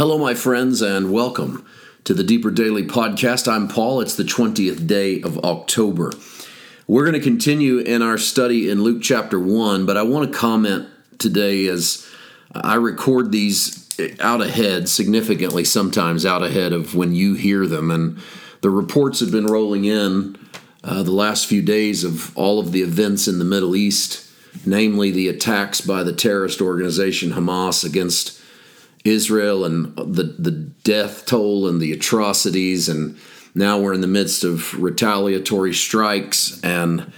Hello, my friends, and welcome to the Deeper Daily Podcast. I'm Paul. It's the 20th day of October. We're going to continue in our study in Luke chapter 1, but I want to comment today as I record these out ahead, significantly sometimes out ahead of when you hear them. And the reports have been rolling in uh, the last few days of all of the events in the Middle East, namely the attacks by the terrorist organization Hamas against Israel and the the death toll and the atrocities, and now we're in the midst of retaliatory strikes, and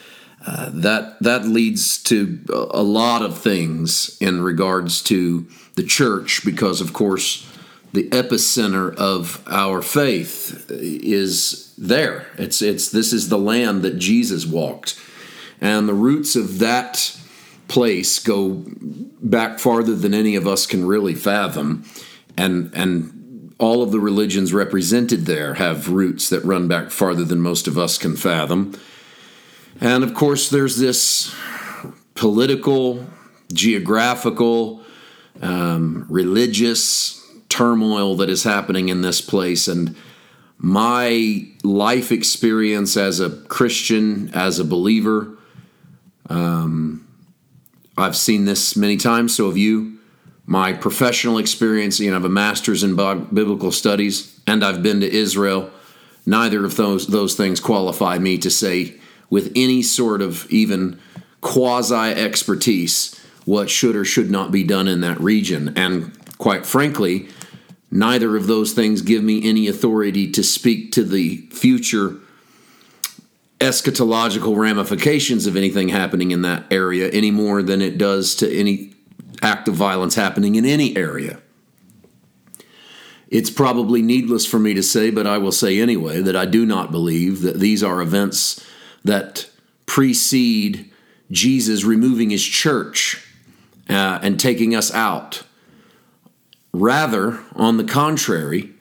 uh, that that leads to a lot of things in regards to the church, because of course the epicenter of our faith is there. It's it's this is the land that Jesus walked, and the roots of that place go back farther than any of us can really fathom, and and all of the religions represented there have roots that run back farther than most of us can fathom. And of course, there's this political, geographical, um, religious turmoil that is happening in this place. And my life experience as a Christian, as a believer, um, I've seen this many times, so have you. My professional experience, you know, I have a master's in biblical studies, and I've been to Israel. Neither of those those things qualify me to say with any sort of even quasi expertise what should or should not be done in that region. And quite frankly, neither of those things give me any authority to speak to the future eschatological ramifications of anything happening in that area any more than it does to any act of violence happening in any area. It's probably needless for me to say, but I will say anyway, that I do not believe that these are events that precede Jesus removing his church uh, and taking us out. Rather, on the contrary,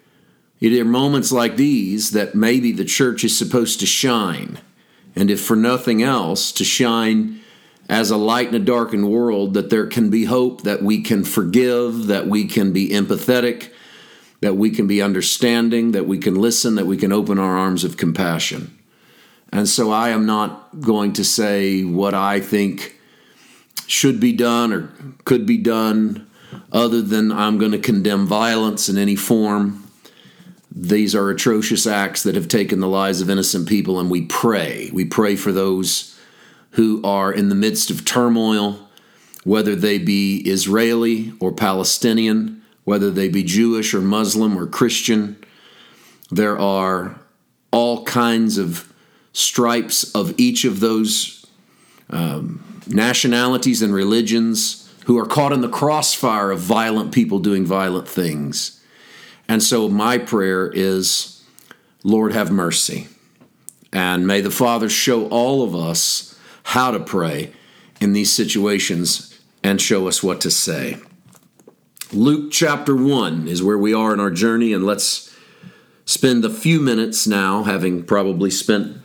it are moments like these that maybe the church is supposed to shine and if for nothing else, to shine as a light in a darkened world, that there can be hope, that we can forgive, that we can be empathetic, that we can be understanding, that we can listen, that we can open our arms of compassion. And so I am not going to say what I think should be done or could be done, other than I'm going to condemn violence in any form. These are atrocious acts that have taken the lives of innocent people, and we pray. We pray for those who are in the midst of turmoil, whether they be Israeli or Palestinian, whether they be Jewish or Muslim or Christian. There are all kinds of stripes of each of those um, nationalities and religions who are caught in the crossfire of violent people doing violent things. And so my prayer is, Lord, have mercy. And may the Father show all of us how to pray in these situations and show us what to say. Luke chapter 1 is where we are in our journey, and let's spend a few minutes now, having probably spent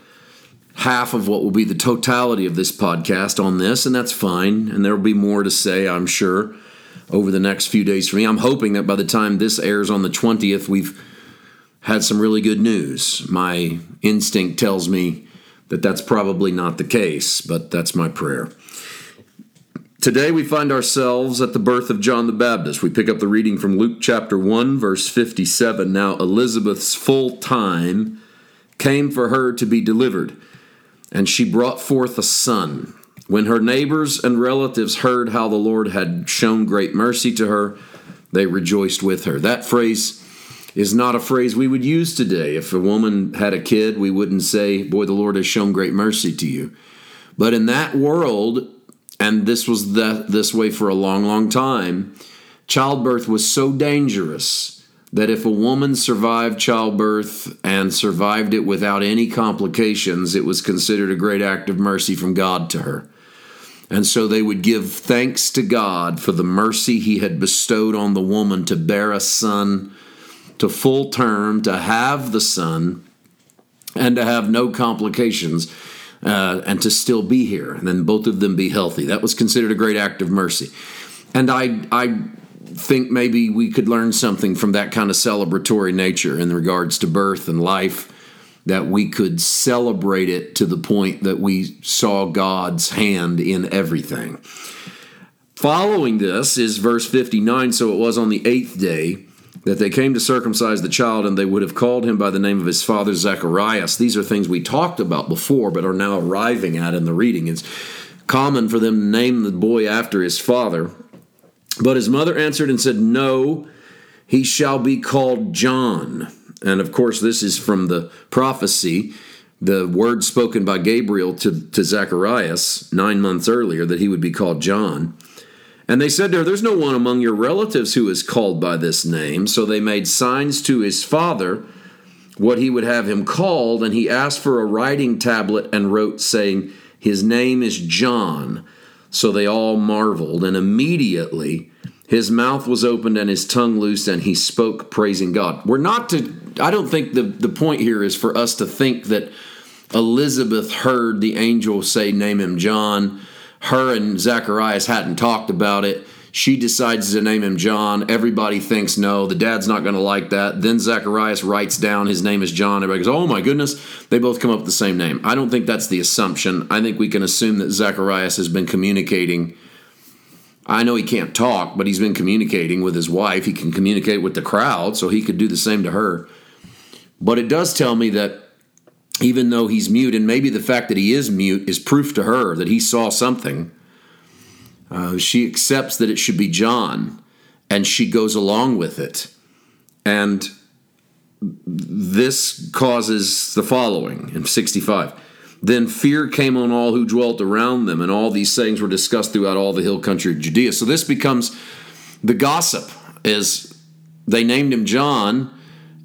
half of what will be the totality of this podcast on this, and that's fine. And there will be more to say, I'm sure over the next few days for me. I'm hoping that by the time this airs on the 20th, we've had some really good news. My instinct tells me that that's probably not the case, but that's my prayer. Today we find ourselves at the birth of John the Baptist. We pick up the reading from Luke chapter 1, verse 57. Now Elizabeth's full time came for her to be delivered, and she brought forth a son. When her neighbors and relatives heard how the Lord had shown great mercy to her, they rejoiced with her. That phrase is not a phrase we would use today. If a woman had a kid, we wouldn't say, Boy, the Lord has shown great mercy to you. But in that world, and this was the, this way for a long, long time, childbirth was so dangerous that if a woman survived childbirth and survived it without any complications, it was considered a great act of mercy from God to her. And so they would give thanks to God for the mercy he had bestowed on the woman to bear a son to full term, to have the son, and to have no complications, uh, and to still be here, and then both of them be healthy. That was considered a great act of mercy. And I, I think maybe we could learn something from that kind of celebratory nature in regards to birth and life, that we could celebrate it to the point that we saw God's hand in everything. Following this is verse 59 So it was on the eighth day that they came to circumcise the child, and they would have called him by the name of his father Zacharias. These are things we talked about before, but are now arriving at in the reading. It's common for them to name the boy after his father. But his mother answered and said, No, he shall be called John. And of course, this is from the prophecy, the word spoken by Gabriel to, to Zacharias nine months earlier that he would be called John. And they said to her, There's no one among your relatives who is called by this name. So they made signs to his father what he would have him called, and he asked for a writing tablet and wrote, saying, His name is John. So they all marveled, and immediately his mouth was opened and his tongue loosed, and he spoke, praising God. We're not to, I don't think the, the point here is for us to think that Elizabeth heard the angel say, Name him John her and Zacharias hadn't talked about it. She decides to name him John. Everybody thinks no, the dad's not going to like that. Then Zacharias writes down his name is John. Everybody goes, oh my goodness, they both come up with the same name. I don't think that's the assumption. I think we can assume that Zacharias has been communicating. I know he can't talk, but he's been communicating with his wife. He can communicate with the crowd, so he could do the same to her. But it does tell me that even though he's mute, and maybe the fact that he is mute is proof to her that he saw something, uh, she accepts that it should be John and she goes along with it. And this causes the following in 65. Then fear came on all who dwelt around them, and all these sayings were discussed throughout all the hill country of Judea. So this becomes the gossip, as they named him John,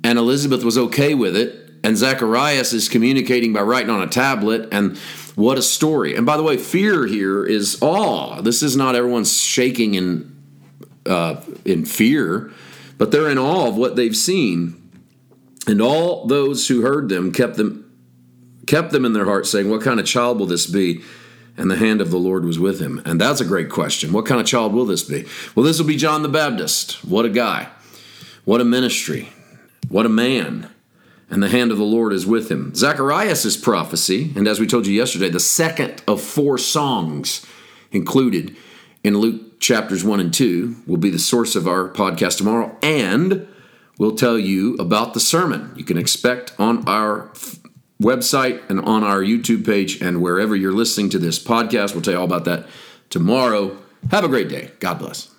and Elizabeth was okay with it and Zacharias is communicating by writing on a tablet. And what a story. And by the way, fear here is awe. This is not everyone's shaking in, uh, in fear, but they're in awe of what they've seen. And all those who heard them kept them kept them in their heart, saying, What kind of child will this be? And the hand of the Lord was with him. And that's a great question. What kind of child will this be? Well, this will be John the Baptist. What a guy. What a ministry. What a man and the hand of the Lord is with him. Zacharias' prophecy, and as we told you yesterday, the second of four songs included in Luke chapters 1 and 2 will be the source of our podcast tomorrow, and we'll tell you about the sermon you can expect on our website and on our YouTube page and wherever you're listening to this podcast. We'll tell you all about that tomorrow. Have a great day. God bless.